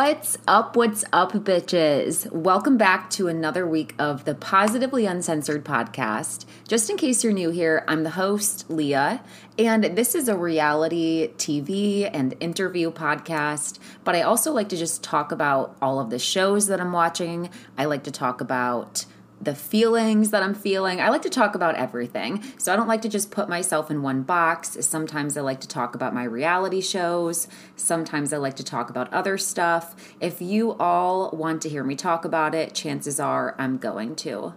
What's up? What's up, bitches? Welcome back to another week of the Positively Uncensored podcast. Just in case you're new here, I'm the host, Leah, and this is a reality TV and interview podcast. But I also like to just talk about all of the shows that I'm watching. I like to talk about the feelings that I'm feeling. I like to talk about everything. So I don't like to just put myself in one box. Sometimes I like to talk about my reality shows. Sometimes I like to talk about other stuff. If you all want to hear me talk about it, chances are I'm going to.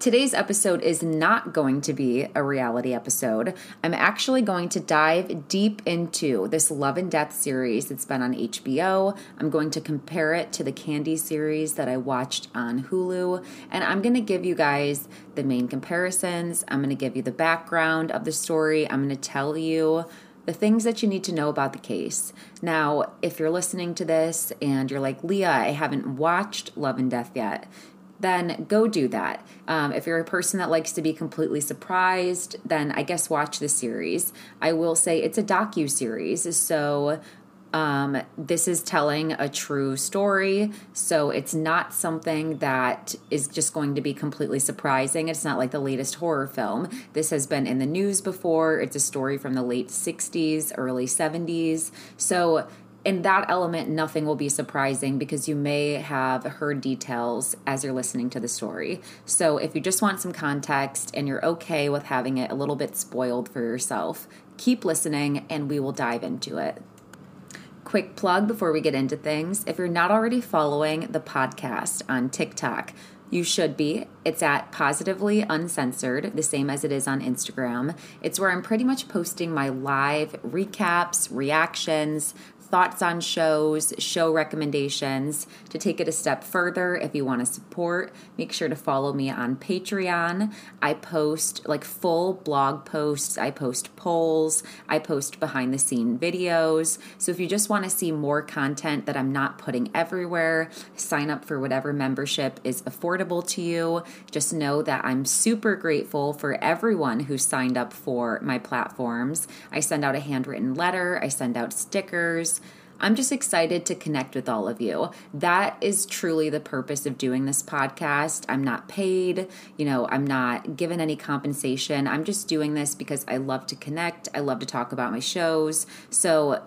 Today's episode is not going to be a reality episode. I'm actually going to dive deep into this Love and Death series that's been on HBO. I'm going to compare it to the Candy series that I watched on Hulu, and I'm going to give you guys the main comparisons. I'm going to give you the background of the story. I'm going to tell you the things that you need to know about the case. Now, if you're listening to this and you're like, Leah, I haven't watched Love and Death yet, then go do that. Um, if you're a person that likes to be completely surprised, then I guess watch the series. I will say it's a docu series, so um, this is telling a true story, so it's not something that is just going to be completely surprising. It's not like the latest horror film. This has been in the news before. It's a story from the late 60s, early 70s. So in that element, nothing will be surprising because you may have heard details as you're listening to the story. So, if you just want some context and you're okay with having it a little bit spoiled for yourself, keep listening and we will dive into it. Quick plug before we get into things if you're not already following the podcast on TikTok, you should be. It's at Positively Uncensored, the same as it is on Instagram. It's where I'm pretty much posting my live recaps, reactions, thoughts on shows, show recommendations. To take it a step further, if you want to support, make sure to follow me on Patreon. I post like full blog posts, I post polls, I post behind the scene videos. So if you just want to see more content that I'm not putting everywhere, sign up for whatever membership is affordable to you. Just know that I'm super grateful for everyone who signed up for my platforms. I send out a handwritten letter, I send out stickers. I'm just excited to connect with all of you. That is truly the purpose of doing this podcast. I'm not paid, you know, I'm not given any compensation. I'm just doing this because I love to connect. I love to talk about my shows. So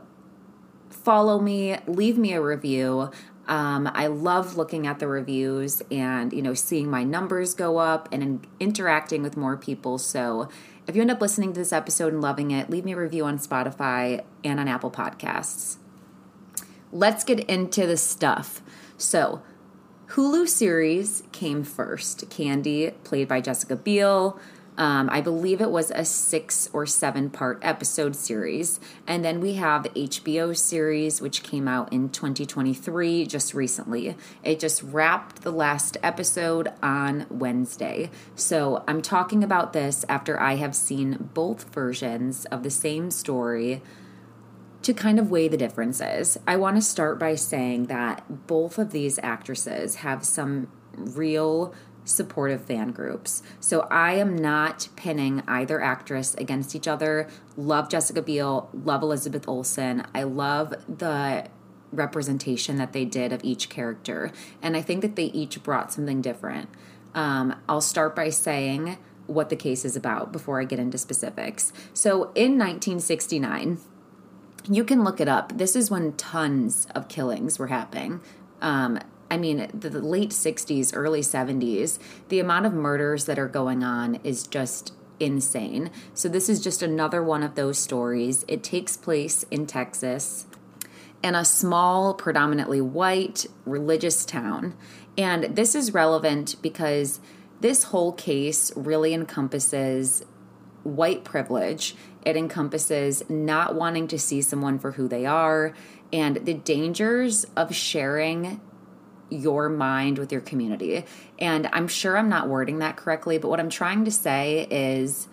follow me, leave me a review. Um, I love looking at the reviews and you know seeing my numbers go up and in- interacting with more people. So if you end up listening to this episode and loving it, leave me a review on Spotify and on Apple Podcasts let's get into the stuff. So, Hulu series came first. Candy, played by Jessica Biel. Um, I believe it was a six or seven part episode series. And then we have the HBO series, which came out in 2023, just recently. It just wrapped the last episode on Wednesday. So I'm talking about this after I have seen both versions of the same story to kind of weigh the differences, I want to start by saying that both of these actresses have some real supportive fan groups. So I am not pinning either actress against each other. Love Jessica Biel, love Elizabeth Olsen. I love the representation that they did of each character. And I think that they each brought something different. Um, I'll start by saying what the case is about before I get into specifics. So in 1969, you can look it up. This is when tons of killings were happening. Um, I mean, the, the late 60s, early 70s, the amount of murders that are going on is just insane. So, this is just another one of those stories. It takes place in Texas in a small, predominantly white, religious town. And this is relevant because this whole case really encompasses white privilege it encompasses not wanting to see someone for who they are and the dangers of sharing your mind with your community. And I'm sure I'm not wording that correctly, but what I'm trying to say is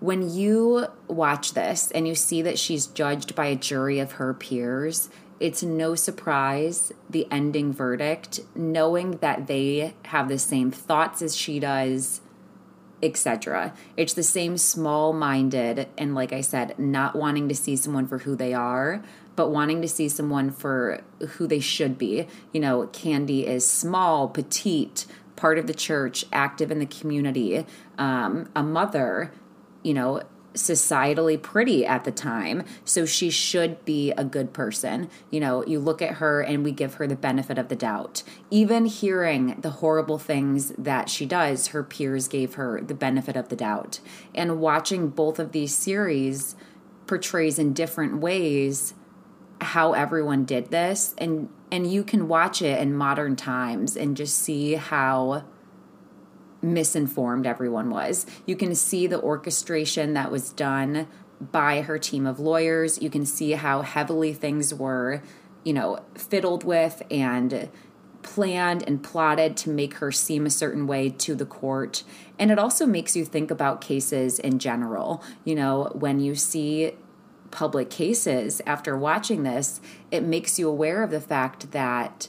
when you watch this and you see that she's judged by a jury of her peers, it's no surprise the ending verdict, knowing that they have the same thoughts as she does, etc. It's the same small minded and, like I said, not wanting to see someone for who they are. but wanting to see someone for who they should be. You know, Candy is small, petite, part of the church, active in the community, um, a mother, you know, societally pretty at the time. So she should be a good person. You know, you look at her and we give her the benefit of the doubt. Even hearing the horrible things that she does, her peers gave her the benefit of the doubt. And watching both of these series portrays in different ways how everyone did this and and you can watch it in modern times and just see how misinformed everyone was. You can see the orchestration that was done by her team of lawyers. You can see how heavily things were, you know, fiddled with and planned and plotted to make her seem a certain way to the court. And it also makes you think about cases in general. You know, when you see public cases after watching this, it makes you aware of the fact that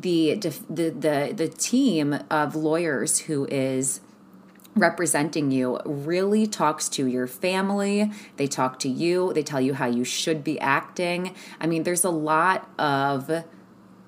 the the the the team of lawyers who is representing you really talks to your family. They talk to you. They tell you how you should be acting. I mean, there's a lot of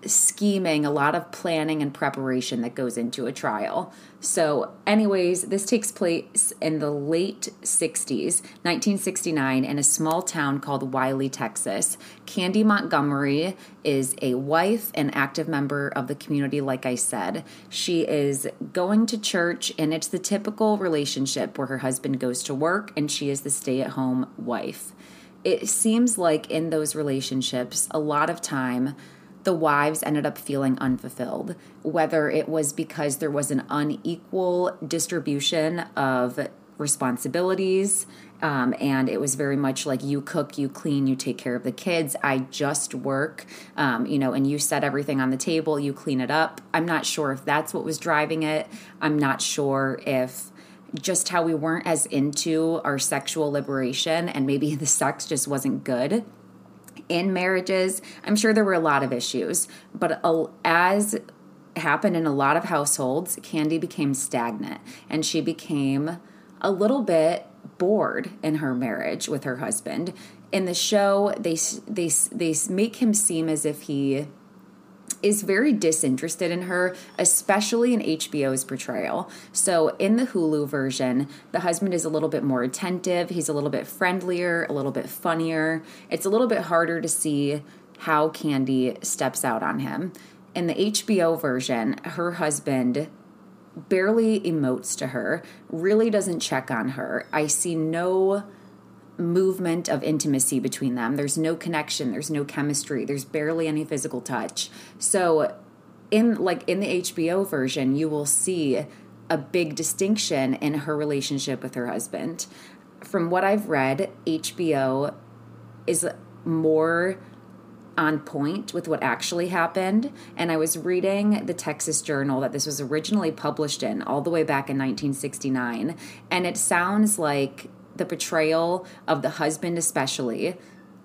scheming, a lot of planning and preparation that goes into a trial. So, anyways, this takes place in the late 60s, 1969, in a small town called Wylie, Texas. Candy Montgomery is a wife and active member of the community, like I said. She is going to church, and it's the typical relationship where her husband goes to work and she is the stay at home wife. It seems like in those relationships, a lot of time, the wives ended up feeling unfulfilled, whether it was because there was an unequal distribution of responsibilities. Um, and it was very much like you cook, you clean, you take care of the kids. I just work, um, you know, and you set everything on the table, you clean it up. I'm not sure if that's what was driving it. I'm not sure if just how we weren't as into our sexual liberation and maybe the sex just wasn't good in marriages. I'm sure there were a lot of issues, but as happened in a lot of households, Candy became stagnant and she became a little bit bored in her marriage with her husband. In the show, they they they make him seem as if he is very disinterested in her, especially in HBO's portrayal. So, in the Hulu version, the husband is a little bit more attentive, he's a little bit friendlier, a little bit funnier. It's a little bit harder to see how Candy steps out on him. In the HBO version, her husband barely emotes to her, really doesn't check on her. I see no movement of intimacy between them. There's no connection, there's no chemistry, there's barely any physical touch. So in like in the HBO version, you will see a big distinction in her relationship with her husband. From what I've read, HBO is more on point with what actually happened. And I was reading the Texas Journal that this was originally published in all the way back in 1969. And it sounds like the portrayal of the husband, especially,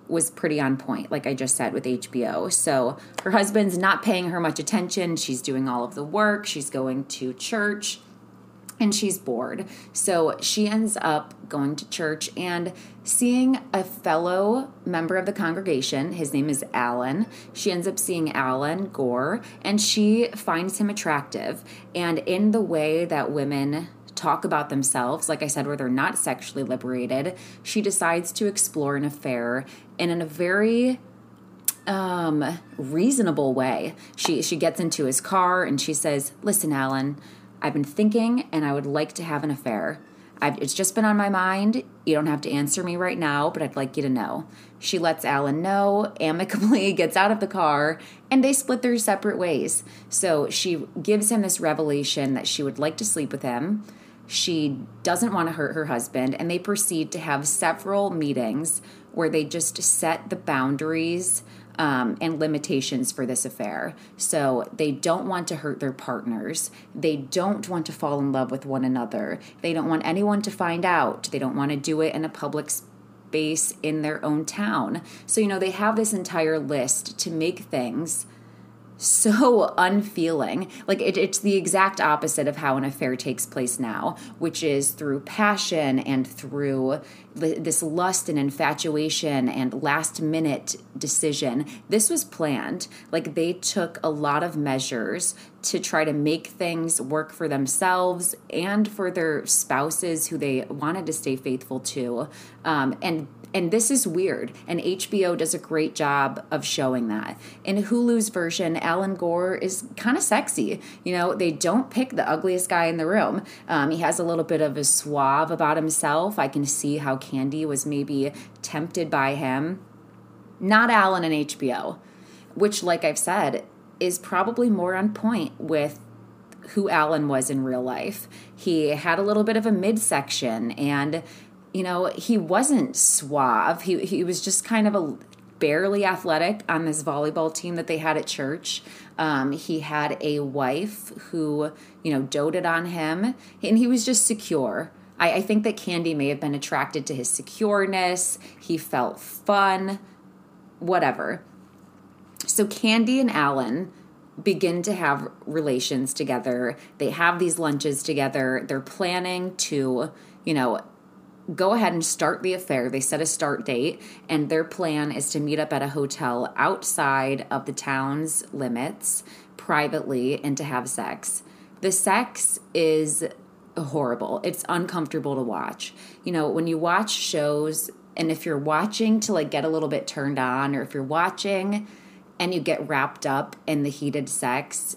was pretty on point, like I just said with HBO. So her husband's not paying her much attention. She's doing all of the work, she's going to church, and she's bored. So she ends up going to church and seeing a fellow member of the congregation. His name is Alan. She ends up seeing Alan Gore, and she finds him attractive. And in the way that women talk about themselves, like I said, where they're not sexually liberated, she decides to explore an affair and in a very um, reasonable way. She she gets into his car and she says, "Listen, Alan, I've been thinking and I would like to have an affair. I've, it's just been on my mind. You don't have to answer me right now, but I'd like you to know." She lets Alan know, amicably gets out of the car, and they split their separate ways. So she gives him this revelation that she would like to sleep with him. She doesn't want to hurt her husband, and they proceed to have several meetings where they just set the boundaries um, and limitations for this affair. So they don't want to hurt their partners. They don't want to fall in love with one another. They don't want anyone to find out. They don't want to do it in a public space in their own town. So, you know, they have this entire list to make things so unfeeling. Like it, it's the exact opposite of how an affair takes place now, which is through passion and through this lust and infatuation and last minute decision. This was planned. Like they took a lot of measures to try to make things work for themselves and for their spouses who they wanted to stay faithful to. Um, and and this is weird. And HBO does a great job of showing that. In Hulu's version, Alan Gore is kind of sexy. You know, they don't pick the ugliest guy in the room. Um, he has a little bit of a suave about himself. I can see how Candy was maybe tempted by him. Not Alan and HBO, which, like I've said, is probably more on point with who Alan was in real life. He had a little bit of a midsection and you know, he wasn't suave. He he was just kind of a barely athletic on this volleyball team that they had at church. Um, he had a wife who, you know, doted on him, and he was just secure. I, I think that Candy may have been attracted to his secureness. He felt fun, whatever. So Candy and Alan begin to have relations together. They have these lunches together. They're planning to, you know, go ahead and start the affair. They set a start date, and their plan is to meet up at a hotel outside of the town's limits privately and to have sex. The sex is horrible. It's uncomfortable to watch. You know, when you watch shows, and if you're watching to like get a little bit turned on, or if you're watching and you get wrapped up in the heated sex,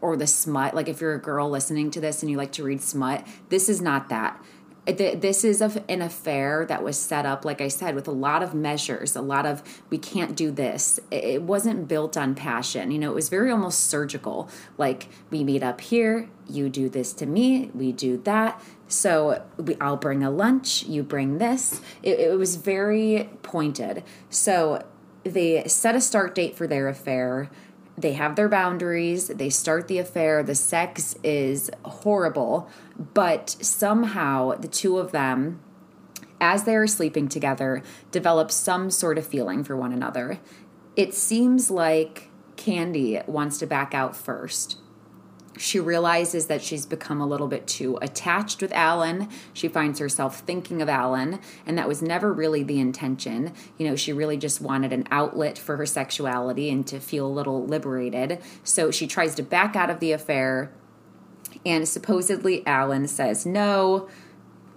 or the smut, like if you're a girl listening to this and you like to read smut, this is not that this is an affair that was set up, like I said, with a lot of measures, a lot of we can't do this. It wasn't built on passion. You know, it was very almost surgical. Like we meet up here, you do this to me, we do that. So we, I'll bring a lunch, you bring this. It, it was very pointed. So they set a start date for their affair they have their boundaries, they start the affair, the sex is horrible, but somehow the two of them, as they are sleeping together, develop some sort of feeling for one another. It seems like Candy wants to back out first she realizes that she's become a little bit too attached with Alan. She finds herself thinking of Alan, and that was never really the intention. You know, she really just wanted an outlet for her sexuality and to feel a little liberated. So she tries to back out of the affair, and supposedly Alan says, No,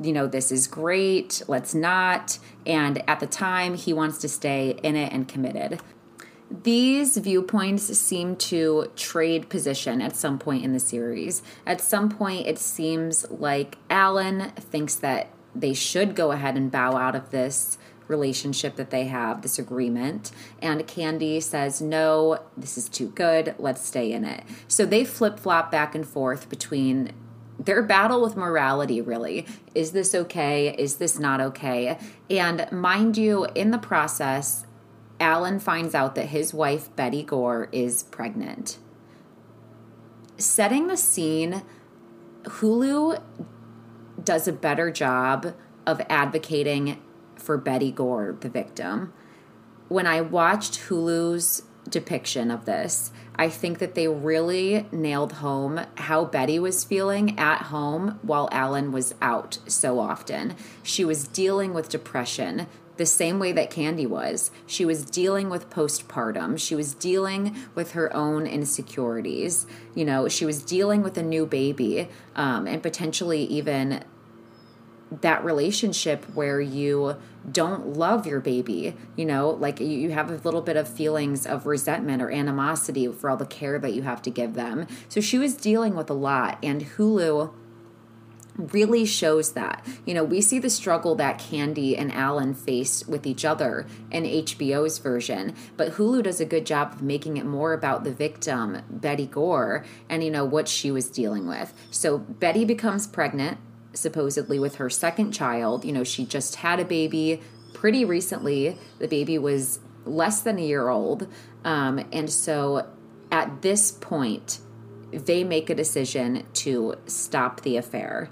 you know, this is great, let's not. And at the time, he wants to stay in it and committed. These viewpoints seem to trade position at some point in the series. At some point, it seems like Alan thinks that they should go ahead and bow out of this relationship that they have, this agreement. And Candy says, no, this is too good. Let's stay in it. So they flip flop back and forth between their battle with morality, really. Is this okay? Is this not okay? And mind you, in the process, Alan finds out that his wife, Betty Gore, is pregnant. Setting the scene, Hulu does a better job of advocating for Betty Gore, the victim. When I watched Hulu's depiction of this, I think that they really nailed home how Betty was feeling at home while Alan was out so often. She was dealing with depression the same way that Candy was. She was dealing with postpartum. She was dealing with her own insecurities. You know, she was dealing with a new baby um, and potentially even that relationship where you don't love your baby you know like you have a little bit of feelings of resentment or animosity for all the care that you have to give them so she was dealing with a lot and hulu really shows that. You know, we see the struggle that Candy and Alan face with each other in HBO's version, but Hulu does a good job of making it more about the victim, Betty Gore, and, you know, what she was dealing with. So Betty becomes pregnant, supposedly with her second child. You know, she just had a baby pretty recently. The baby was less than a year old. Um, and so at this point, they make a decision to stop the affair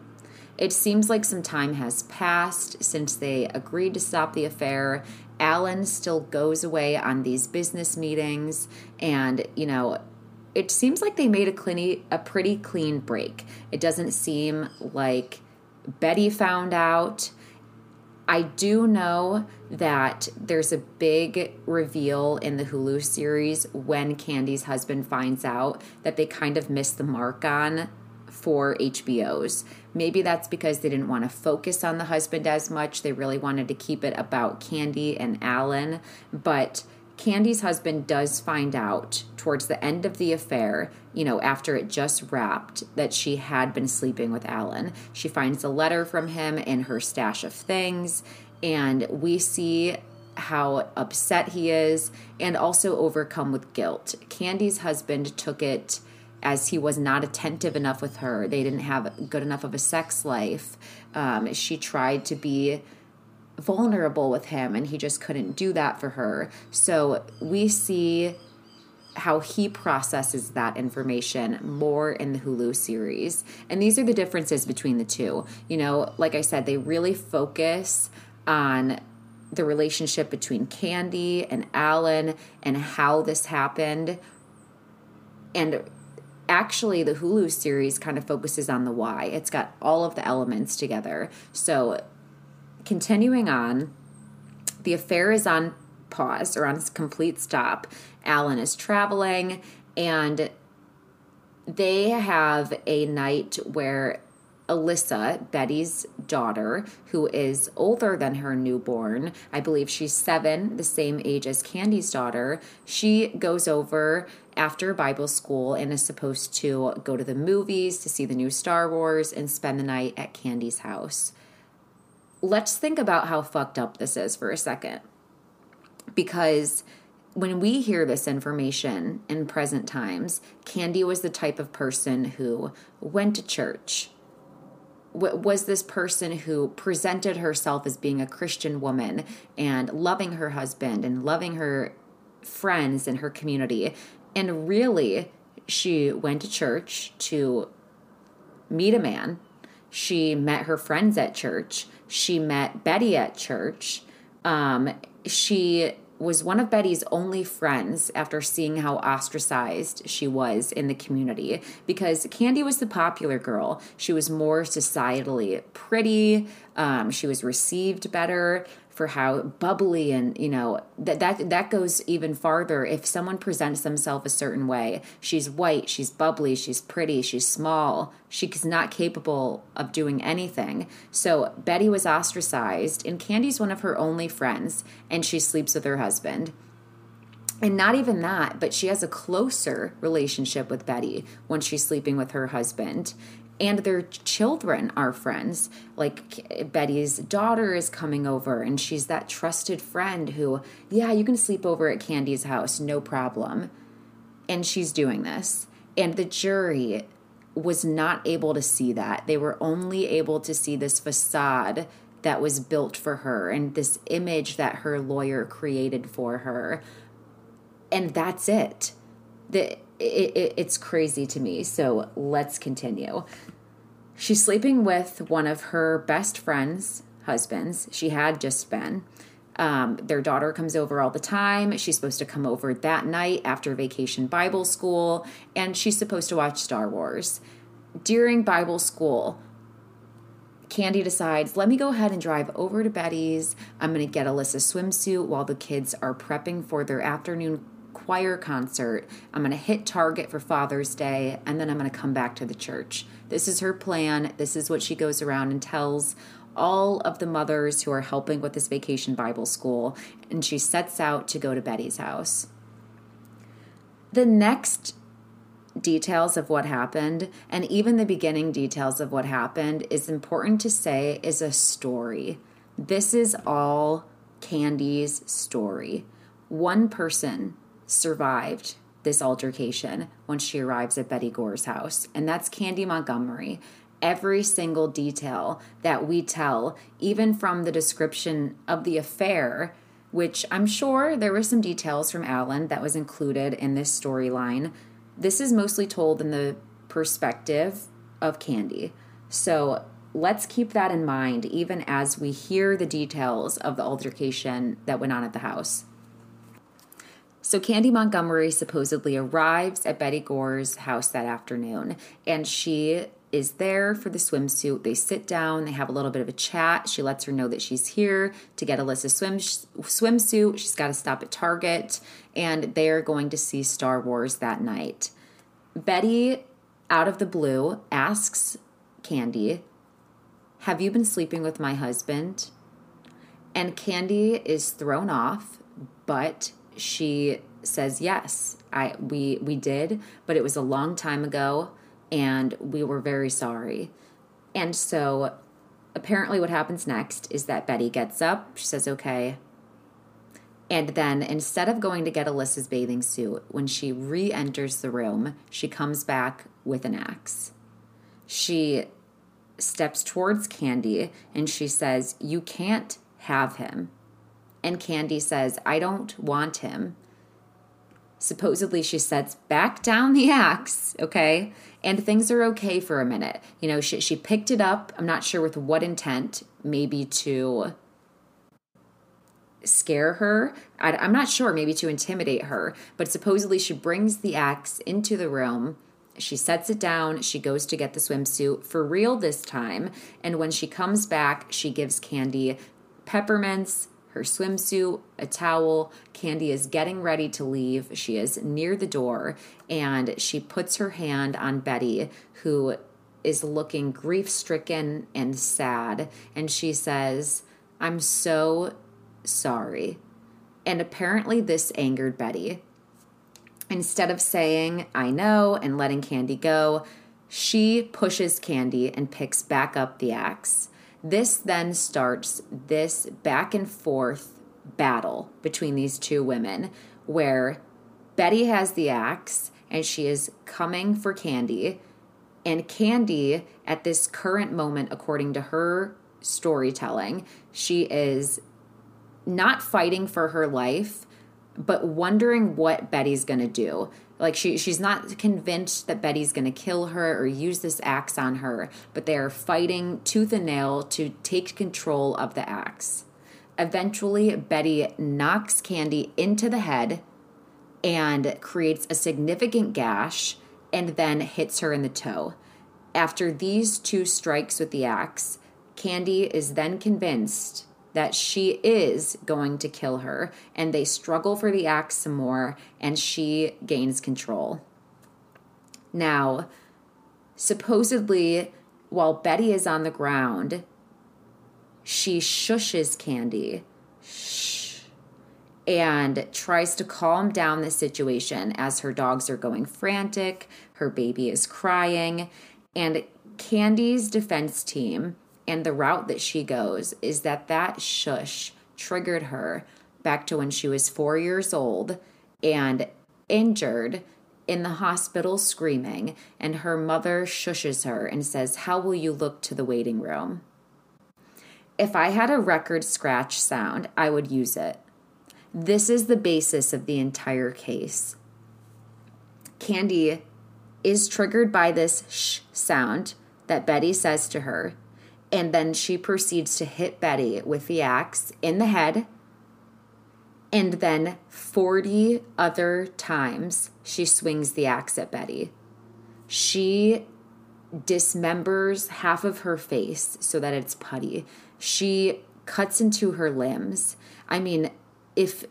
it seems like some time has passed since they agreed to stop the affair, Alan still goes away on these business meetings, and, you know, it seems like they made a, clean, a pretty clean break. It doesn't seem like Betty found out. I do know that there's a big reveal in the Hulu series when Candy's husband finds out that they kind of missed the mark on for HBO's. Maybe that's because they didn't want to focus on the husband as much. They really wanted to keep it about Candy and Alan. But Candy's husband does find out towards the end of the affair, you know, after it just wrapped, that she had been sleeping with Alan. She finds a letter from him in her stash of things, and we see how upset he is and also overcome with guilt. Candy's husband took it as he was not attentive enough with her. They didn't have good enough of a sex life. Um, she tried to be vulnerable with him, and he just couldn't do that for her. So we see how he processes that information more in the Hulu series. And these are the differences between the two. You know, like I said, they really focus on the relationship between Candy and Alan and how this happened. And actually the Hulu series kind of focuses on the why. It's got all of the elements together. So continuing on, the affair is on pause or on complete stop. Alan is traveling and they have a night where Alisa, Betty's daughter, who is older than her newborn, I believe she's seven, the same age as Candy's daughter, she goes over after Bible school and is supposed to go to the movies to see the new Star Wars and spend the night at Candy's house. Let's think about how fucked up this is for a second. Because when we hear this information in present times, Candy was the type of person who went to church, was this person who presented herself as being a Christian woman and loving her husband and loving her friends and her community. And really, she went to church to meet a man. She met her friends at church. She met Betty at church. Um, she was one of Betty's only friends after seeing how ostracized she was in the community because Candy was the popular girl. She was more societally pretty. Um, she was received better for how bubbly and you know that that that goes even farther. If someone presents themselves a certain way she's white she's bubbly she's pretty she's small she's not capable of doing anything. So betty was ostracized and candy's one of her only friends and she sleeps with her husband. And not even that, but she has a closer relationship with Betty when she's sleeping with her husband and their children are friends. Like Betty's daughter is coming over, and she's that trusted friend who, yeah, you can sleep over at Candy's house, no problem. And she's doing this. And the jury was not able to see that. They were only able to see this facade that was built for her and this image that her lawyer created for her. And that's it. The, it, it, it's crazy to me. So let's continue. She's sleeping with one of her best friend's husbands. She had just been. Um, their daughter comes over all the time. She's supposed to come over that night after vacation Bible school, and she's supposed to watch Star Wars. During Bible school, Candy decides, let me go ahead and drive over to Betty's. I'm going to get Alisa swimsuit while the kids are prepping for their afternoon choir concert. I'm going to hit Target for Father's Day, and then I'm going to come back to the church. This is her plan. This is what she goes around and tells all of the mothers who are helping with this vacation Bible school, and she sets out to go to Betty's house. The next details of what happened, and even the beginning details of what happened, is important to say is a story. This is all Candy's story. One person survived this altercation when she arrives at Betty Gore's house, and that's Candy Montgomery. Every single detail that we tell, even from the description of the affair, which I'm sure there were some details from Alan that was included in this storyline. This is mostly told in the perspective of Candy. So let's keep that in mind even as we hear the details of the altercation that went on at the house. So, Candy Montgomery supposedly arrives at Betty Gore's house that afternoon, and she is there for the swimsuit. They sit down, they have a little bit of a chat. She lets her know that she's here to get Alisa's swim swimsuit. She's got to stop at Target, and they're going to see Star Wars that night. Betty, out of the blue, asks Candy, Have you been sleeping with my husband? And Candy is thrown off, but she says yes. I we we did, but it was a long time ago and we were very sorry. And so apparently what happens next is that Betty gets up, she says okay. And then instead of going to get Alisa's bathing suit, when she re-enters the room, she comes back with an axe. She steps towards Candy and she says, "You can't have him." And Candy says, I don't want him. Supposedly, she sets back down the axe, okay? And things are okay for a minute. You know, she, she picked it up. I'm not sure with what intent, maybe to scare her. I, I'm not sure, maybe to intimidate her. But supposedly, she brings the axe into the room. She sets it down. She goes to get the swimsuit for real this time. And when she comes back, she gives Candy peppermints, her swimsuit, a towel. Candy is getting ready to leave. She is near the door and she puts her hand on Betty, who is looking grief stricken and sad. And she says, I'm so sorry. And apparently, this angered Betty. Instead of saying, I know, and letting Candy go, she pushes Candy and picks back up the axe. This then starts this back and forth battle between these two women where Betty has the axe and she is coming for Candy. And Candy, at this current moment, according to her storytelling, she is not fighting for her life, but wondering what Betty's going to do. Like she she's not convinced that Betty's going to kill her or use this axe on her, but they are fighting tooth and nail to take control of the axe. Eventually, Betty knocks Candy into the head and creates a significant gash and then hits her in the toe. After these two strikes with the axe, Candy is then convinced that she is going to kill her, and they struggle for the axe some more, and she gains control. Now, supposedly, while Betty is on the ground, she shushes Candy. Shh. And tries to calm down the situation as her dogs are going frantic, her baby is crying, and Candy's defense team and the route that she goes is that that shush triggered her back to when she was four years old and injured in the hospital screaming, and her mother shushes her and says, How will you look to the waiting room? If I had a record scratch sound, I would use it. This is the basis of the entire case. Candy is triggered by this shh sound that Betty says to her and then she proceeds to hit Betty with the axe in the head. And then 40 other times she swings the axe at Betty. She dismembers half of her face so that it's putty. She cuts into her limbs. I mean, if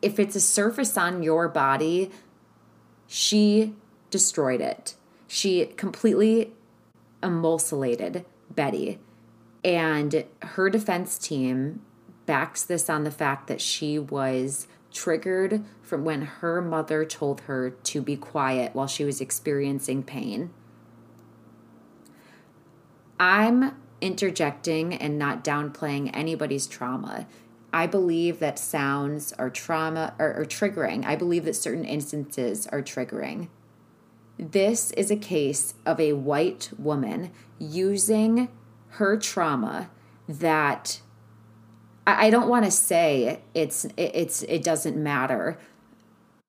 if it's a surface on your body, she destroyed it. She completely emulsified Betty. And her defense team backs this on the fact that she was triggered from when her mother told her to be quiet while she was experiencing pain. I'm interjecting and not downplaying anybody's trauma. I believe that sounds are trauma or, or triggering. I believe that certain instances are triggering. This is a case of a white woman using her trauma that I don't want to say it's it's it doesn't matter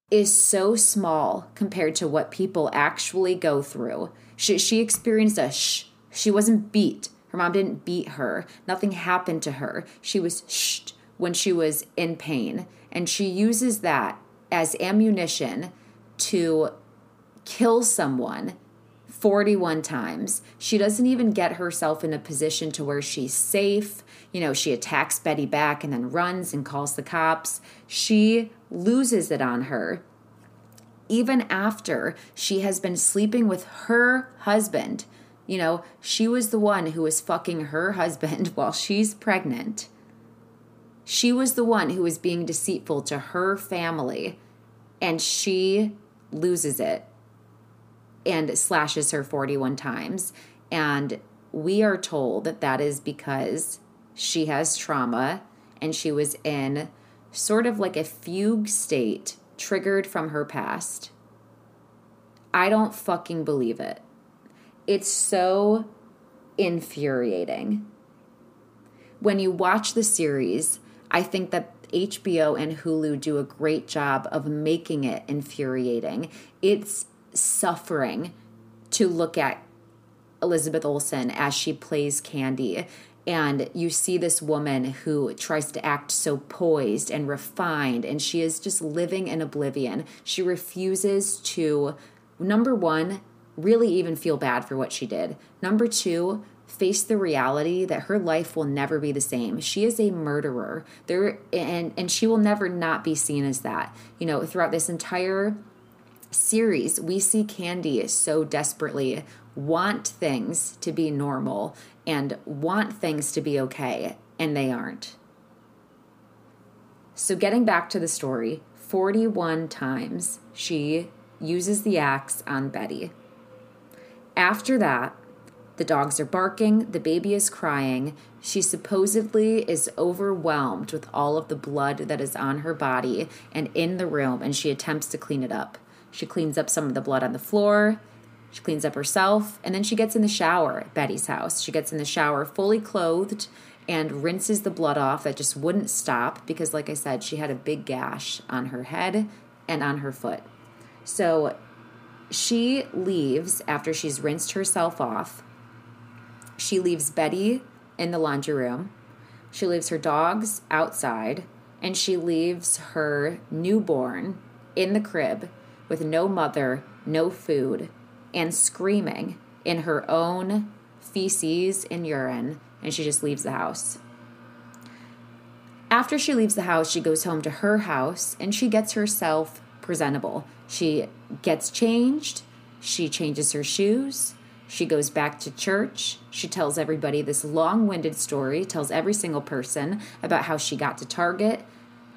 is so small compared to what people actually go through. She she experienced a sh- She wasn't beat. Her mom didn't beat her. Nothing happened to her. She was shh when she was in pain. And she uses that as ammunition to kill someone 41 times. She doesn't even get herself in a position to where she's safe. You know, she attacks Betty back and then runs and calls the cops. She loses it on her. Even after she has been sleeping with her husband, you know, she was the one who was fucking her husband while she's pregnant. She was the one who was being deceitful to her family, and she loses it and slashes her 41 times. And we are told that that is because she has trauma and she was in sort of like a fugue state triggered from her past. I don't fucking believe it. It's so infuriating. When you watch the series, I think that HBO and Hulu do a great job of making it infuriating. It's suffering to look at Elizabeth Olsen as she plays Candy. And you see this woman who tries to act so poised and refined, and she is just living in oblivion. She refuses to, number one, really even feel bad for what she did. Number two, face the reality that her life will never be the same. She is a murderer. There and and she will never not be seen as that. You know, throughout this entire series, we see Candy so desperately want things to be normal and want things to be okay, and they aren't. So, getting back to the story, 41 times she uses the axe on Betty. After that, the dogs are barking, the baby is crying. She supposedly is overwhelmed with all of the blood that is on her body and in the room, and she attempts to clean it up. She cleans up some of the blood on the floor. She cleans up herself, and then she gets in the shower at Betty's house. She gets in the shower fully clothed and rinses the blood off that just wouldn't stop because, like I said, she had a big gash on her head and on her foot. So she leaves after she's rinsed herself off. She leaves Betty in the laundry room. She leaves her dogs outside, and she leaves her newborn in the crib with no mother, no food, and screaming in her own feces and urine, and she just leaves the house. After she leaves the house, she goes home to her house and she gets herself presentable. She gets changed, she changes her shoes, she goes back to church. She tells everybody this long winded story, tells every single person about how she got to Target,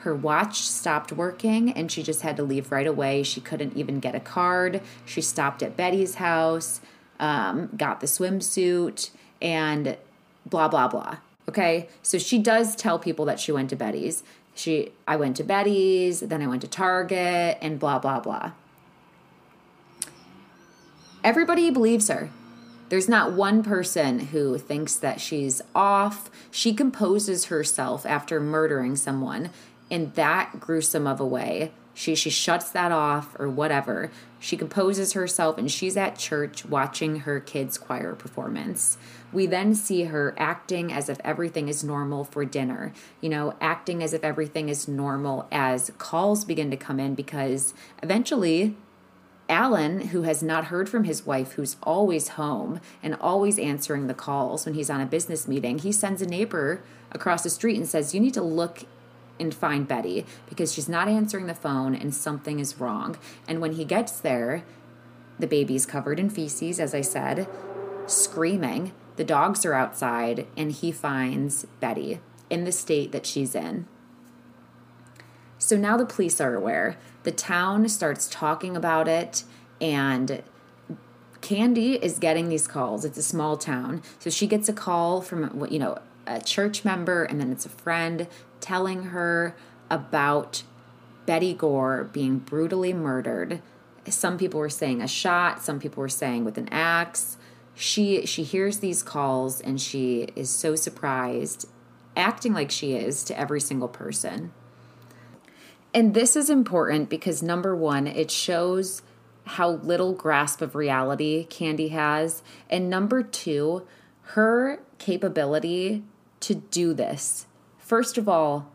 her watch stopped working and she just had to leave right away. She couldn't even get a card. She stopped at Betty's house, um, got the swimsuit, and blah, blah, blah. Okay. So she does tell people that she went to Betty's. She, I went to Betty's, then I went to Target, and blah, blah, blah. Everybody believes her. There's not one person who thinks that she's off. She composes herself after murdering someone in that gruesome of a way. She she shuts that off or whatever. She composes herself and she's at church watching her kids' choir performance. We then see her acting as if everything is normal for dinner. You know, acting as if everything is normal as calls begin to come in because eventually Alan, who has not heard from his wife, who's always home and always answering the calls when he's on a business meeting, he sends a neighbor across the street and says, You need to look and find Betty because she's not answering the phone and something is wrong. And when he gets there, the baby's covered in feces, as I said, screaming. The dogs are outside, and he finds Betty in the state that she's in. So now the police are aware. The town starts talking about it, and Candy is getting these calls. It's a small town. So she gets a call from, you know, a church member, and then it's a friend telling her about Betty Gore being brutally murdered. Some people were saying a shot, some people were saying with an axe. She she hears these calls and she is so surprised, acting like she is to every single person. And this is important because number 1, it shows how little grasp of reality Candy has. And number two, her capability to do this. First of all,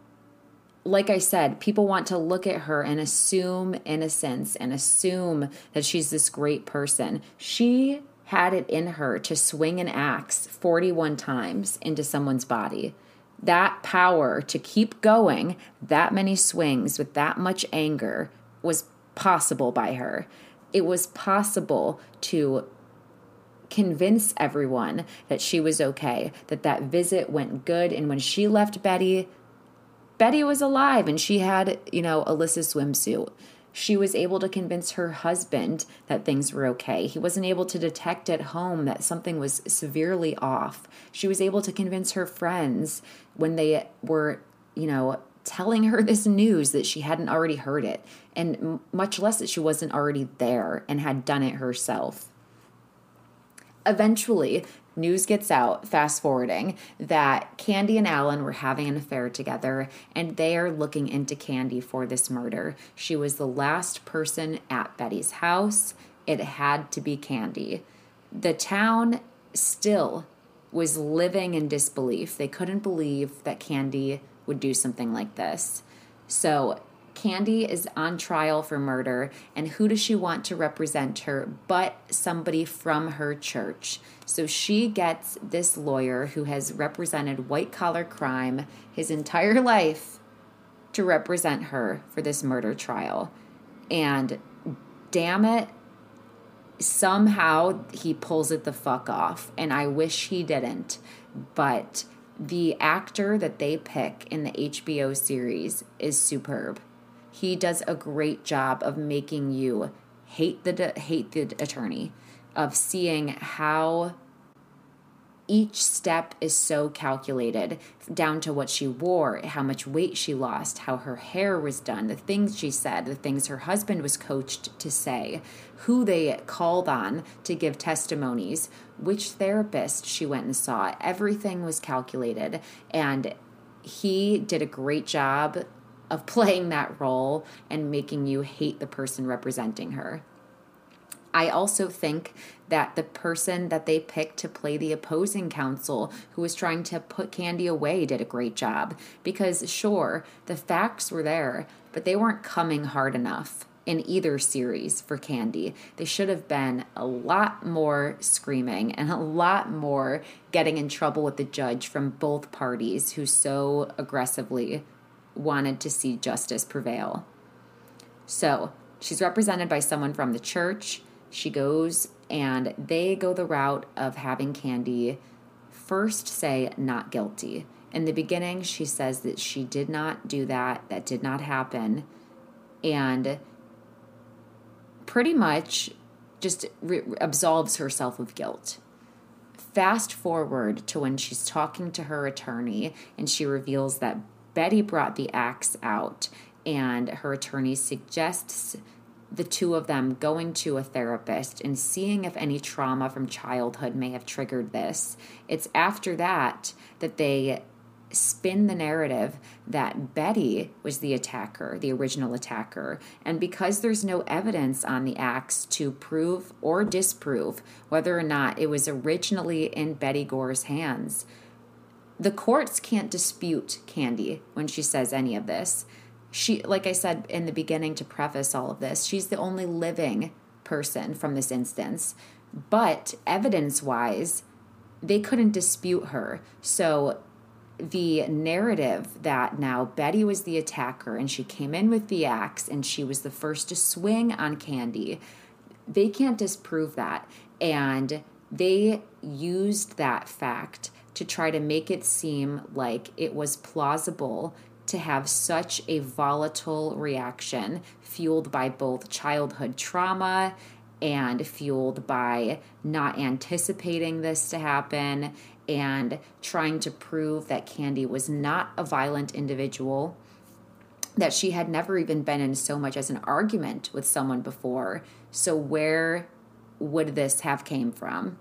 like I said, people want to look at her and assume innocence and assume that she's this great person. She had it in her to swing an axe 41 times into someone's body. That power to keep going that many swings with that much anger was possible by her. It was possible to convince everyone that she was okay, that that visit went good. And when she left Betty, Betty was alive and she had, you know, Alisa's swimsuit. She was able to convince her husband that things were okay. He wasn't able to detect at home that something was severely off. She was able to convince her friends when they were, you know, telling her this news that she hadn't already heard it, and much less that she wasn't already there and had done it herself. Eventually, news gets out, fast forwarding, that candy and Alan were having an affair together and they are looking into candy for this murder. She was the last person at Betty's house. It had to be candy The town still was living in disbelief. They couldn't believe that candy would do something like this. So Candy is on trial for murder, and who does she want to represent her but somebody from her church? So she gets this lawyer who has represented white collar crime his entire life to represent her for this murder trial. And damn it, somehow he pulls it the fuck off. And I wish he didn't. But the actor that they pick in the HBO series is superb he does a great job of making you hate the hate the attorney of seeing how each step is so calculated down to what she wore, how much weight she lost, how her hair was done, the things she said, the things her husband was coached to say, who they called on to give testimonies, which therapist she went and saw. Everything was calculated. And he did a great job of playing that role and making you hate the person representing her. I also think that the person that they picked to play the opposing counsel who was trying to put Candy away did a great job because, sure, the facts were there, but they weren't coming hard enough in either series for Candy. They should have been a lot more screaming and a lot more getting in trouble with the judge from both parties who so aggressively wanted to see justice prevail. So she's represented by someone from the church. She goes and they go the route of having Candy first say not guilty. In the beginning, she says that she did not do that, that did not happen, and pretty much just re- absolves herself of guilt. Fast forward to when she's talking to her attorney and she reveals that Betty brought the axe out, and her attorney suggests the two of them going to a therapist and seeing if any trauma from childhood may have triggered this. It's after that that they spin the narrative that Betty was the attacker, the original attacker. And because there's no evidence on the axe to prove or disprove whether or not it was originally in Betty Gore's hands, the courts can't dispute Candy when she says any of this. She, like I said in the beginning to preface all of this, she's the only living person from this instance. But evidence wise, they couldn't dispute her. So the narrative that now Betty was the attacker and she came in with the axe and she was the first to swing on Candy, they can't disprove that. And they used that fact to try to make it seem like it was plausible to have such a volatile reaction fueled by both childhood trauma and fueled by not anticipating this to happen and trying to prove that Candy was not a violent individual, that she had never even been in so much as an argument with someone before. So, where would this have came from?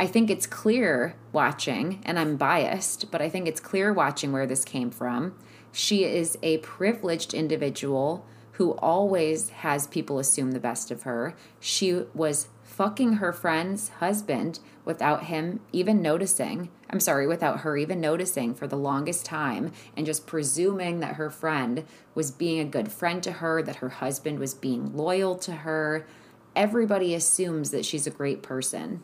I think it's clear watching, and I'm biased, but I think it's clear watching where this came from. She is a privileged individual who always has people assume the best of her. She was fucking her friend's husband without him even noticing. I'm sorry, without her even noticing for the longest time and just presuming that her friend was being a good friend to her, that her husband was being loyal to her. Everybody assumes that she's a great person.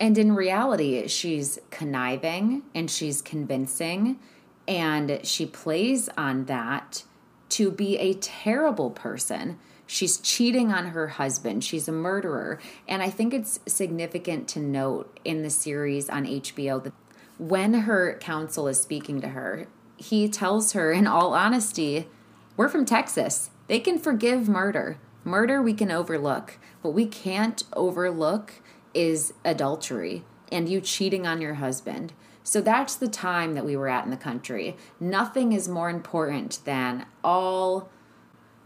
And in reality, she's conniving and she's convincing, and she plays on that to be a terrible person. She's cheating on her husband. She's a murderer. And I think it's significant to note in the series on HBO that when her counsel is speaking to her, he tells her, in all honesty, we're from Texas. They can forgive murder. Murder we can overlook. but we can't overlook is adultery and you cheating on your husband. So that's the time that we were at in the country. Nothing is more important than all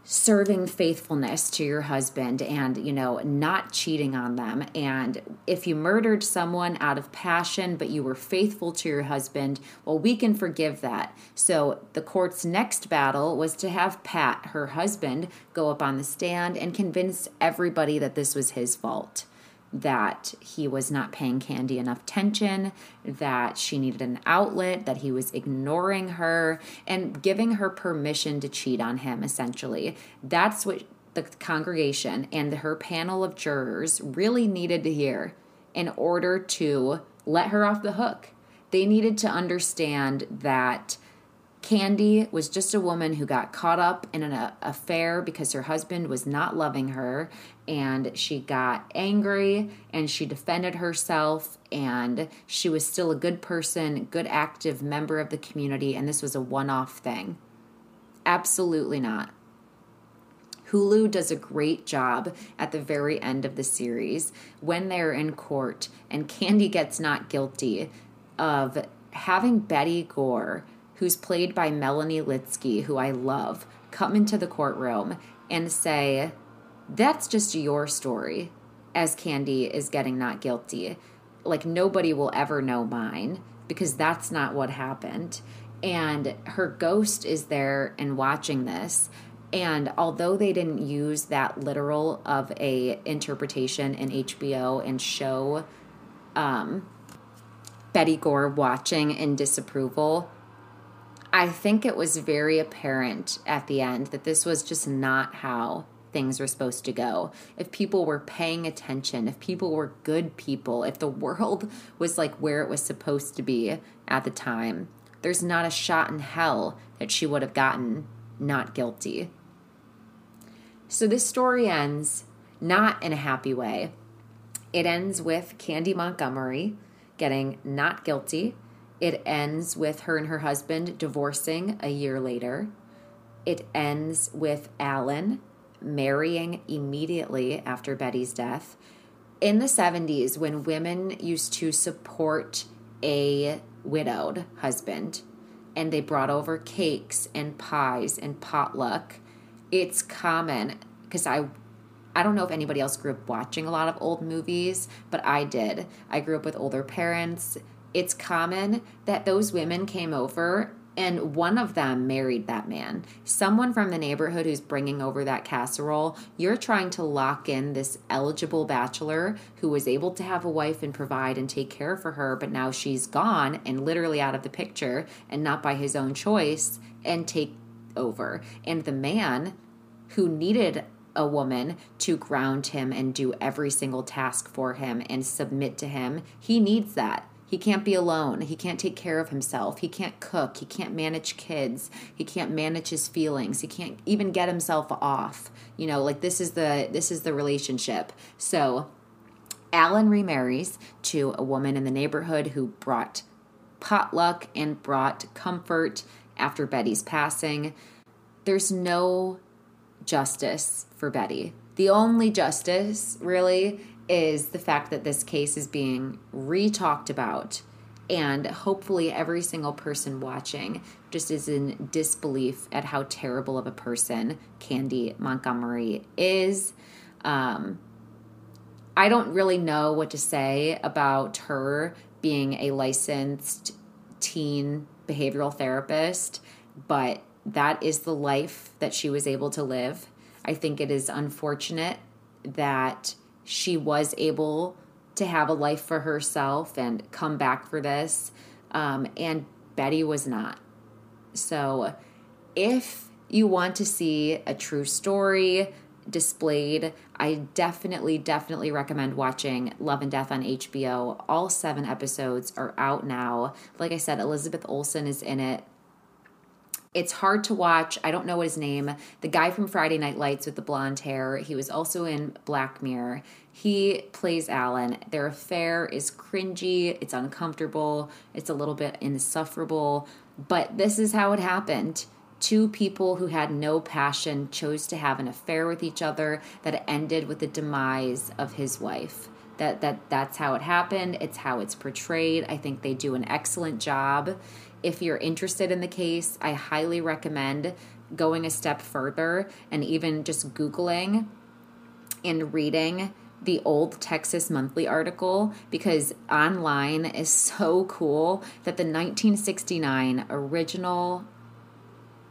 serving faithfulness to your husband and you know not cheating on them and if you murdered someone out of passion but you were faithful to your husband well we can forgive that so the court's next battle was to have pat her husband go up on the stand and convince everybody that this was his fault that he was not paying Candy enough attention, that she needed an outlet, that he was ignoring her and giving her permission to cheat on him, essentially. That's what the congregation and her panel of jurors really needed to hear in order to let her off the hook. They needed to understand that Candy was just a woman who got caught up in an uh, affair because her husband was not loving her, and she got angry and she defended herself, and she was still a good person, good active member of the community, and this was a one off thing. Absolutely not. Hulu does a great job at the very end of the series when they're in court and Candy gets not guilty of having Betty Gore who's played by Melanie Lynskey, who I love, come into the courtroom and say, That's just your story, as Candy is getting not guilty. Like, nobody will ever know mine because that's not what happened. And her ghost is there and watching this. And although they didn't use that literal of a interpretation in HBO and show um, Betty Gore watching in disapproval, I think it was very apparent at the end that this was just not how things were supposed to go. If people were paying attention, if people were good people, if the world was like where it was supposed to be at the time, there's not a shot in hell that she would have gotten not guilty. So this story ends not in a happy way. It ends with Candy Montgomery getting not guilty it ends with her and her husband divorcing a year later. It ends with Alan marrying immediately after Betty's death. In the 70s, when women used to support a widowed husband and they brought over cakes and pies and potluck, it's common because I I don't know if anybody else grew up watching a lot of old movies, but I did. I grew up with older parents it's common that those women came over and one of them married that man. Someone from the neighborhood who's bringing over that casserole, you're trying to lock in this eligible bachelor who was able to have a wife and provide and take care for her, but now she's gone and literally out of the picture and not by his own choice and take over. And the man who needed a woman to ground him and do every single task for him and submit to him, he needs that he can't be alone. He can't take care of himself. He can't cook. He can't manage kids. He can't manage his feelings. He can't even get himself off. You know, like this is the this is the relationship. So Alan remarries to a woman in the neighborhood who brought potluck and brought comfort after Betty's passing. There's no justice for Betty. The only justice, really, is the fact that this case is being re talked about. And hopefully, every single person watching just is in disbelief at how terrible of a person Candy Montgomery is. Um, I don't really know what to say about her being a licensed teen behavioral therapist, but that is the life that she was able to live. I think it is unfortunate that she was able to have a life for herself and come back for this. Um, and Betty was not. So if you want to see a true story displayed, I definitely, definitely recommend watching Love and Death on HBO. All seven episodes are out now. Like I said, Elizabeth Olsen is in it. It's hard to watch. I don't know his name. The guy from Friday Night Lights with the blonde hair. He was also in Black Mirror. He plays Alan. Their affair is cringy. It's uncomfortable. It's a little bit insufferable. But this is how it happened. Two people who had no passion chose to have an affair with each other that ended with the demise of his wife. That that that's how it happened. It's how it's portrayed. I think they do an excellent job. If you're interested in the case, I highly recommend going a step further and even just googling and reading the old Texas Monthly article because online is so cool that the 1969 original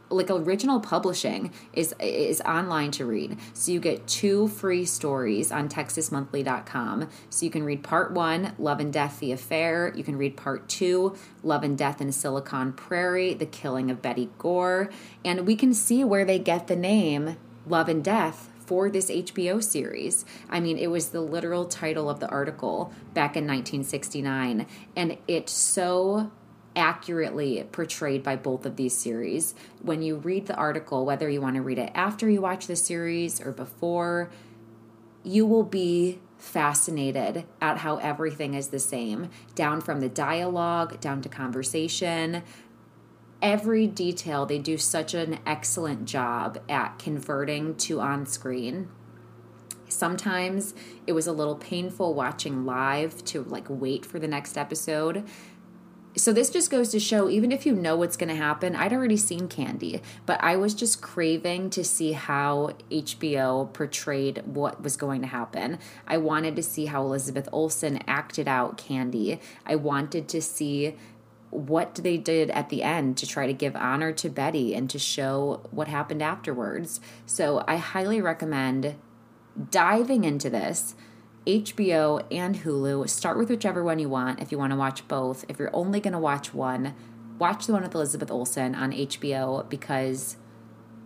like original publishing is is online to read. So you get two free stories on texasmonthly.com. So you can read part 1, Love and Death the Affair, you can read part 2, Love and Death in Silicon Prairie, The Killing of Betty Gore, and we can see where they get the name Love and Death for this HBO series. I mean, it was the literal title of the article back in 1969 and it's so accurately portrayed by both of these series. When you read the article, whether you want to read it after you watch the series or before, you will be fascinated at how everything is the same, down from the dialogue, down to conversation. Every detail, they do such an excellent job at converting to on screen. Sometimes it was a little painful watching live to like wait for the next episode so this just goes to show even if you know what's going to happen i'd already seen candy but i was just craving to see how hbo portrayed what was going to happen. I wanted to see how elizabeth olsen acted out candy. I wanted to see what they did at the end to try to give honor to betty and to show what happened afterwards. So i highly recommend diving into this HBO and Hulu. Start with whichever one you want if you want to watch both. If you're only going to watch one, watch the one with Elizabeth Olsen on HBO because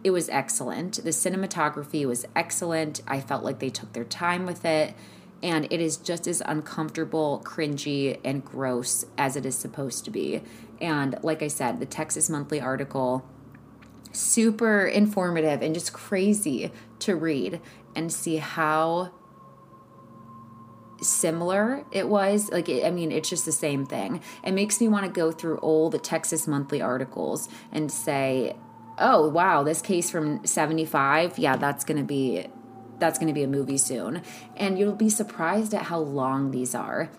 it was excellent. The cinematography was excellent. I felt like they took their time with it. And it is just as uncomfortable, cringy, and gross as it is supposed to be. And like I said, the Texas Monthly article, super informative and just crazy to read and see how similar it was like it, i mean it's just the same thing. It makes me want to go through all the texas monthly articles and say oh wow this case from 75 yeah that's gonna be that's gonna be a movie soon. And you'll be surprised at how long these are.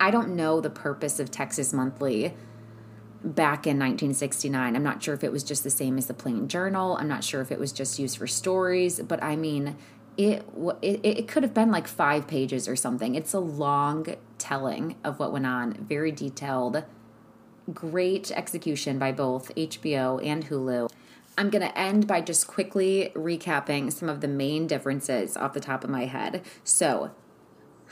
I don't know the purpose of texas monthly back in 1969 i'm not sure if it was just the same as the plain journal. I'm not sure if it was just used for stories but i mean it, it it could have been like five pages or something. It's a long telling of what went on, very detailed, great execution by both HBO and Hulu. I'm going to end by just quickly recapping some of the main differences off the top of my head. So,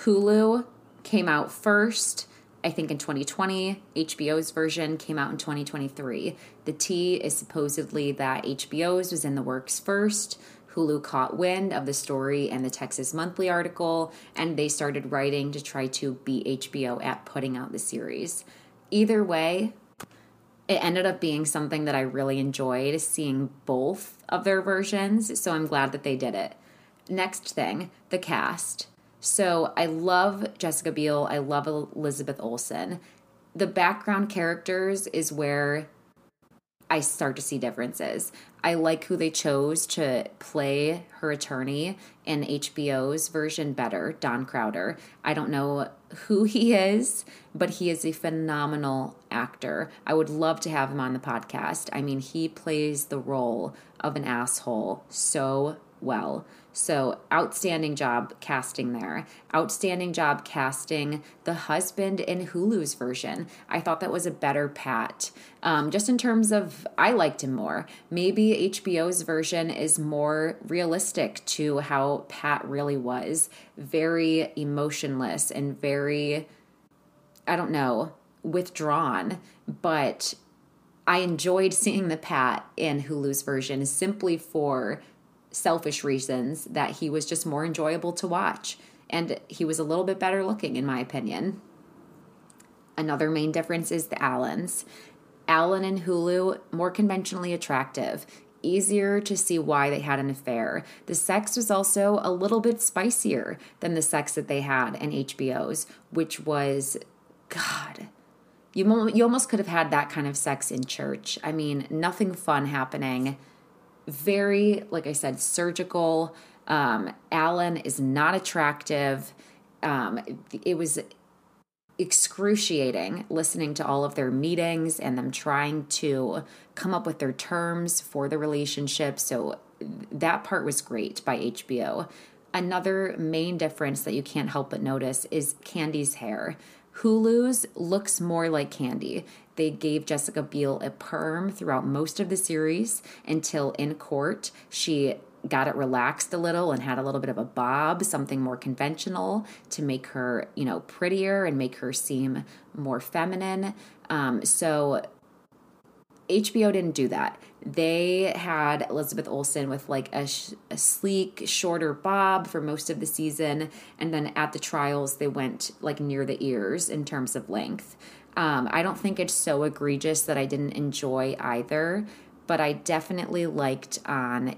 Hulu came out first, I think in 2020. HBO's version came out in 2023. The T is supposedly that HBO's was in the works first. Hulu caught wind of the story and the Texas Monthly article, and they started writing to try to beat HBO at putting out the series. Either way, it ended up being something that I really enjoyed seeing both of their versions, so I'm glad that they did it. Next thing, the cast. So I love Jessica Biel, I love Elizabeth Olsen. The background characters is where I start to see differences. I like who they chose to play her attorney in HBO's version better, Don Crowder. I don't know who he is, but he is a phenomenal actor. I would love to have him on the podcast. I mean, he plays the role of an asshole so well. So, outstanding job casting there. Outstanding job casting the husband in Hulu's version. I thought that was a better Pat. Um, just in terms of, I liked him more. Maybe HBO's version is more realistic to how Pat really was. Very emotionless and very, I don't know, withdrawn. But I enjoyed seeing the Pat in Hulu's version simply for selfish reasons that he was just more enjoyable to watch. And he was a little bit better looking, in my opinion. Another main difference is the Alans. Alan and Hulu, more conventionally attractive, easier to see why they had an affair. The sex was also a little bit spicier than the sex that they had in HBO's, which was, God, you, you almost could have had that kind of sex in church. I mean, nothing fun happening very, like I said, surgical. Um, Alan is not attractive. Um, it was excruciating listening to all of their meetings and them trying to come up with their terms for the relationship. So that part was great by HBO. Another main difference that you can't help but notice is Candy's hair. Hulu's looks more like Candy. They gave Jessica Biel a perm throughout most of the series until in court she got it relaxed a little and had a little bit of a bob, something more conventional to make her, you know, prettier and make her seem more feminine. Um, so HBO didn't do that. They had Elizabeth Olsen with like a, sh- a, sleek, shorter bob for most of the season. And then at the trials, they went like near the ears in terms of length. Um, I don't think it's so egregious that I didn't enjoy either, but I definitely liked on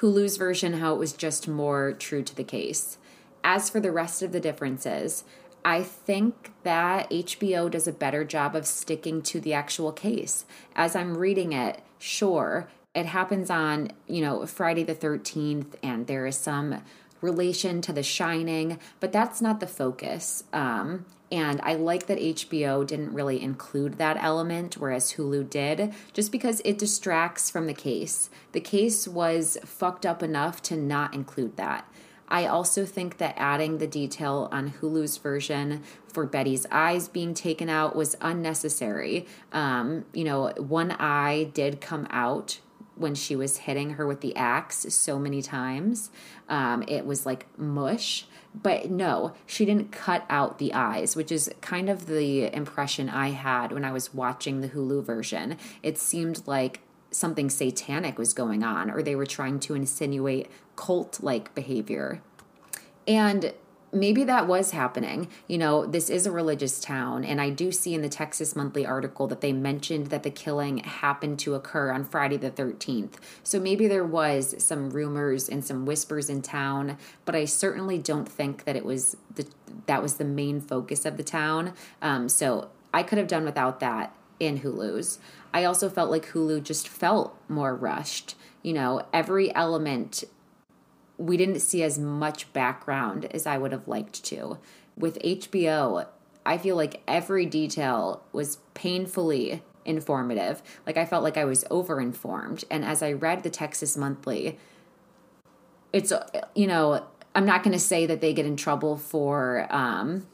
Hulu's version how it was just more true to the case. As for the rest of the differences, I think that HBO does a better job of sticking to the actual case. As I'm reading it, sure, it happens on, you know, Friday the 13th, and there is some relation to The Shining, but that's not the focus. Um, and I like that HBO didn't really include that element, whereas Hulu did, just because it distracts from the case. The case was fucked up enough to not include that. I also think that adding the detail on Hulu's version for Betty's eyes being taken out was unnecessary. Um, you know, one eye did come out when she was hitting her with the axe so many times. Um, it was like mush. But no, she didn't cut out the eyes, which is kind of the impression I had when I was watching the Hulu version. It seemed like something satanic was going on, or they were trying to insinuate cult like behavior. And maybe that was happening. You know, this is a religious town, and I do see in the Texas Monthly article that they mentioned that the killing happened to occur on Friday the 13th. So maybe there was some rumors and some whispers in town, but I certainly don't think that it was the that was the main focus of the town. Um, so I could have done without that in Hulu's. I also felt like Hulu just felt more rushed. You know, every element we didn't see as much background as I would have liked to. With HBO, I feel like every detail was painfully informative. Like I felt like I was overinformed. And as I read the Texas Monthly, it's, you know, I'm not going to say that they get in trouble for um,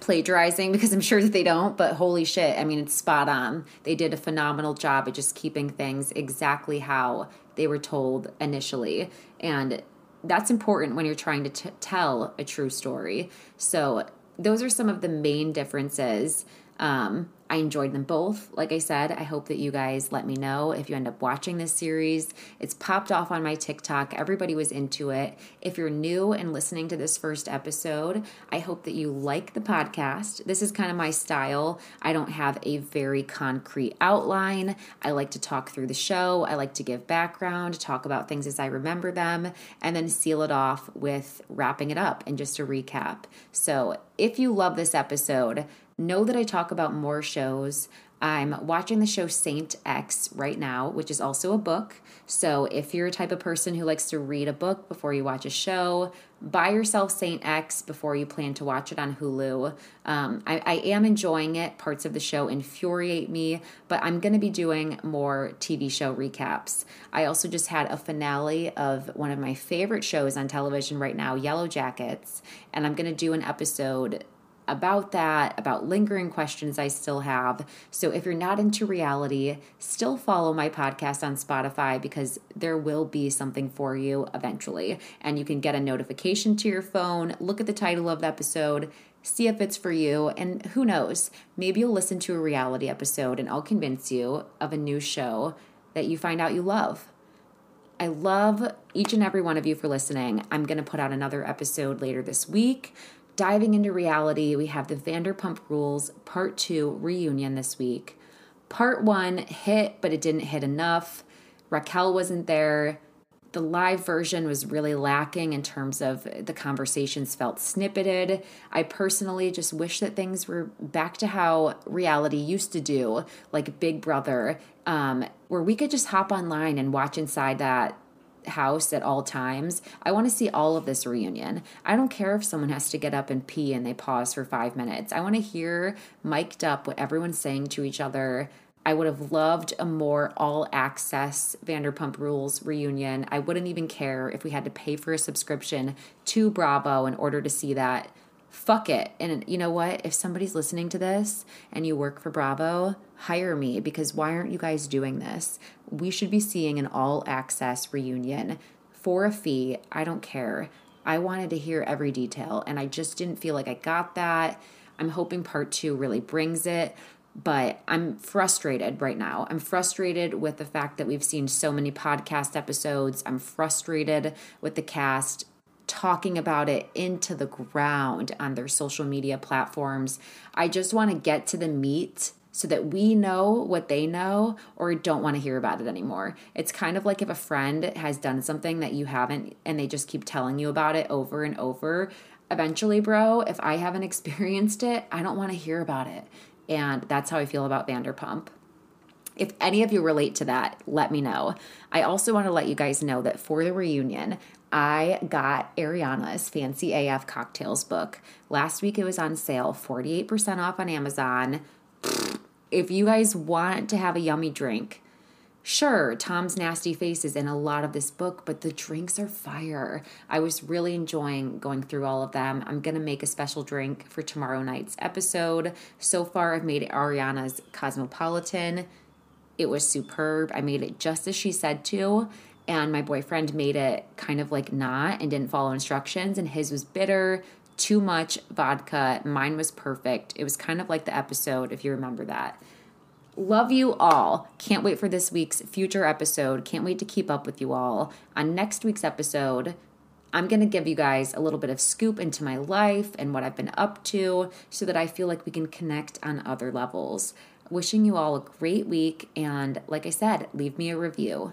plagiarizing because I'm sure that they don't, but holy shit, I mean, it's spot on. They did a phenomenal job at just keeping things exactly how they were told initially. And that's important when you're trying to t- tell a true story. So, those are some of the main differences. Um, I enjoyed them both. Like I said, I hope that you guys let me know if you end up watching this series. It's popped off on my TikTok. Everybody was into it. If you're new and listening to this first episode, I hope that you like the podcast. This is kind of my style. I don't have a very concrete outline. I like to talk through the show, I like to give background, talk about things as I remember them, and then seal it off with wrapping it up and just a recap. So if you love this episode, know that I talk about more shows. I'm watching the show Saint X right now, which is also a book. So if you're a type of person who likes to read a book before you watch a show, buy yourself Saint X before you plan to watch it on Hulu. Um, I, I am enjoying it. Parts of the show infuriate me, but I'm going to be doing more TV show recaps. I also just had a finale of one of my favorite shows on television right now, Yellow Jackets, and I'm going to do an episode about that, about lingering questions I still have. So if you're not into reality, still follow my podcast on Spotify because there will be something for you eventually. And you can get a notification to your phone, look at the title of the episode, see if it's for you, and who knows, maybe you'll listen to a reality episode and I'll convince you of a new show that you find out you love. I love each and every one of you for listening. I'm going to put out another episode later this week diving into reality, we have the Vanderpump Rules Part 2 reunion this week. Part 1 hit, but it didn't hit enough. Raquel wasn't there. The live version was really lacking in terms of the conversations felt snippeted. I personally just wish that things were back to how reality used to do, like Big Brother, um, where we could just hop online and watch inside that house at all times. I want to see all of this reunion. I don't care if someone has to get up and pee and they pause for five minutes. I want to hear mic'd up what everyone's saying to each other. I would have loved a more all access Vanderpump Rules reunion. I wouldn't even care if we had to pay for a subscription to Bravo in order to see that. Fuck it. And you know what? If somebody's listening to this and you work for Bravo, hire me because why aren't you guys doing this? We should be seeing an all access reunion for a fee. I don't care. I wanted to hear every detail and I just didn't feel like I got that. I'm hoping part two really brings it, but I'm frustrated right now. I'm frustrated with the fact that we've seen so many podcast episodes. I'm frustrated with the cast talking about it into the ground on their social media platforms. I just want to get to the meat so that we know what they know or don't want to hear about it anymore. It's kind of like if a friend has done something that you haven't and they just keep telling you about it over and over. Eventually, bro, if I haven't experienced it, I don't want to hear about it. And that's how I feel about Vanderpump. If any of you relate to that, let me know. I also want to let you guys know that for the reunion, I got Ariana's Fancy AF Cocktails book. Last week it was on sale, 48% off on Amazon if you guys want to have a yummy drink, Sure, Tom's nasty face is in a lot of this book, but the drinks are fire. I was really enjoying going through all of them. I'm going to make a special drink for tomorrow night's episode. So far, I've made Ariana's Cosmopolitan. It was superb. I made it just as she said to, and my boyfriend made it kind of like not and didn't follow instructions, and his was bitter, too much vodka. Mine was perfect. It was kind of like the episode, if you remember that. Love you all. Can't wait for this week's future episode. Can't wait to keep up with you all. On next week's episode, I'm going to give you guys a little bit of scoop into my life and what I've been up to so that I feel like we can connect on other levels. Wishing you all a great week. And like I said, leave me a review.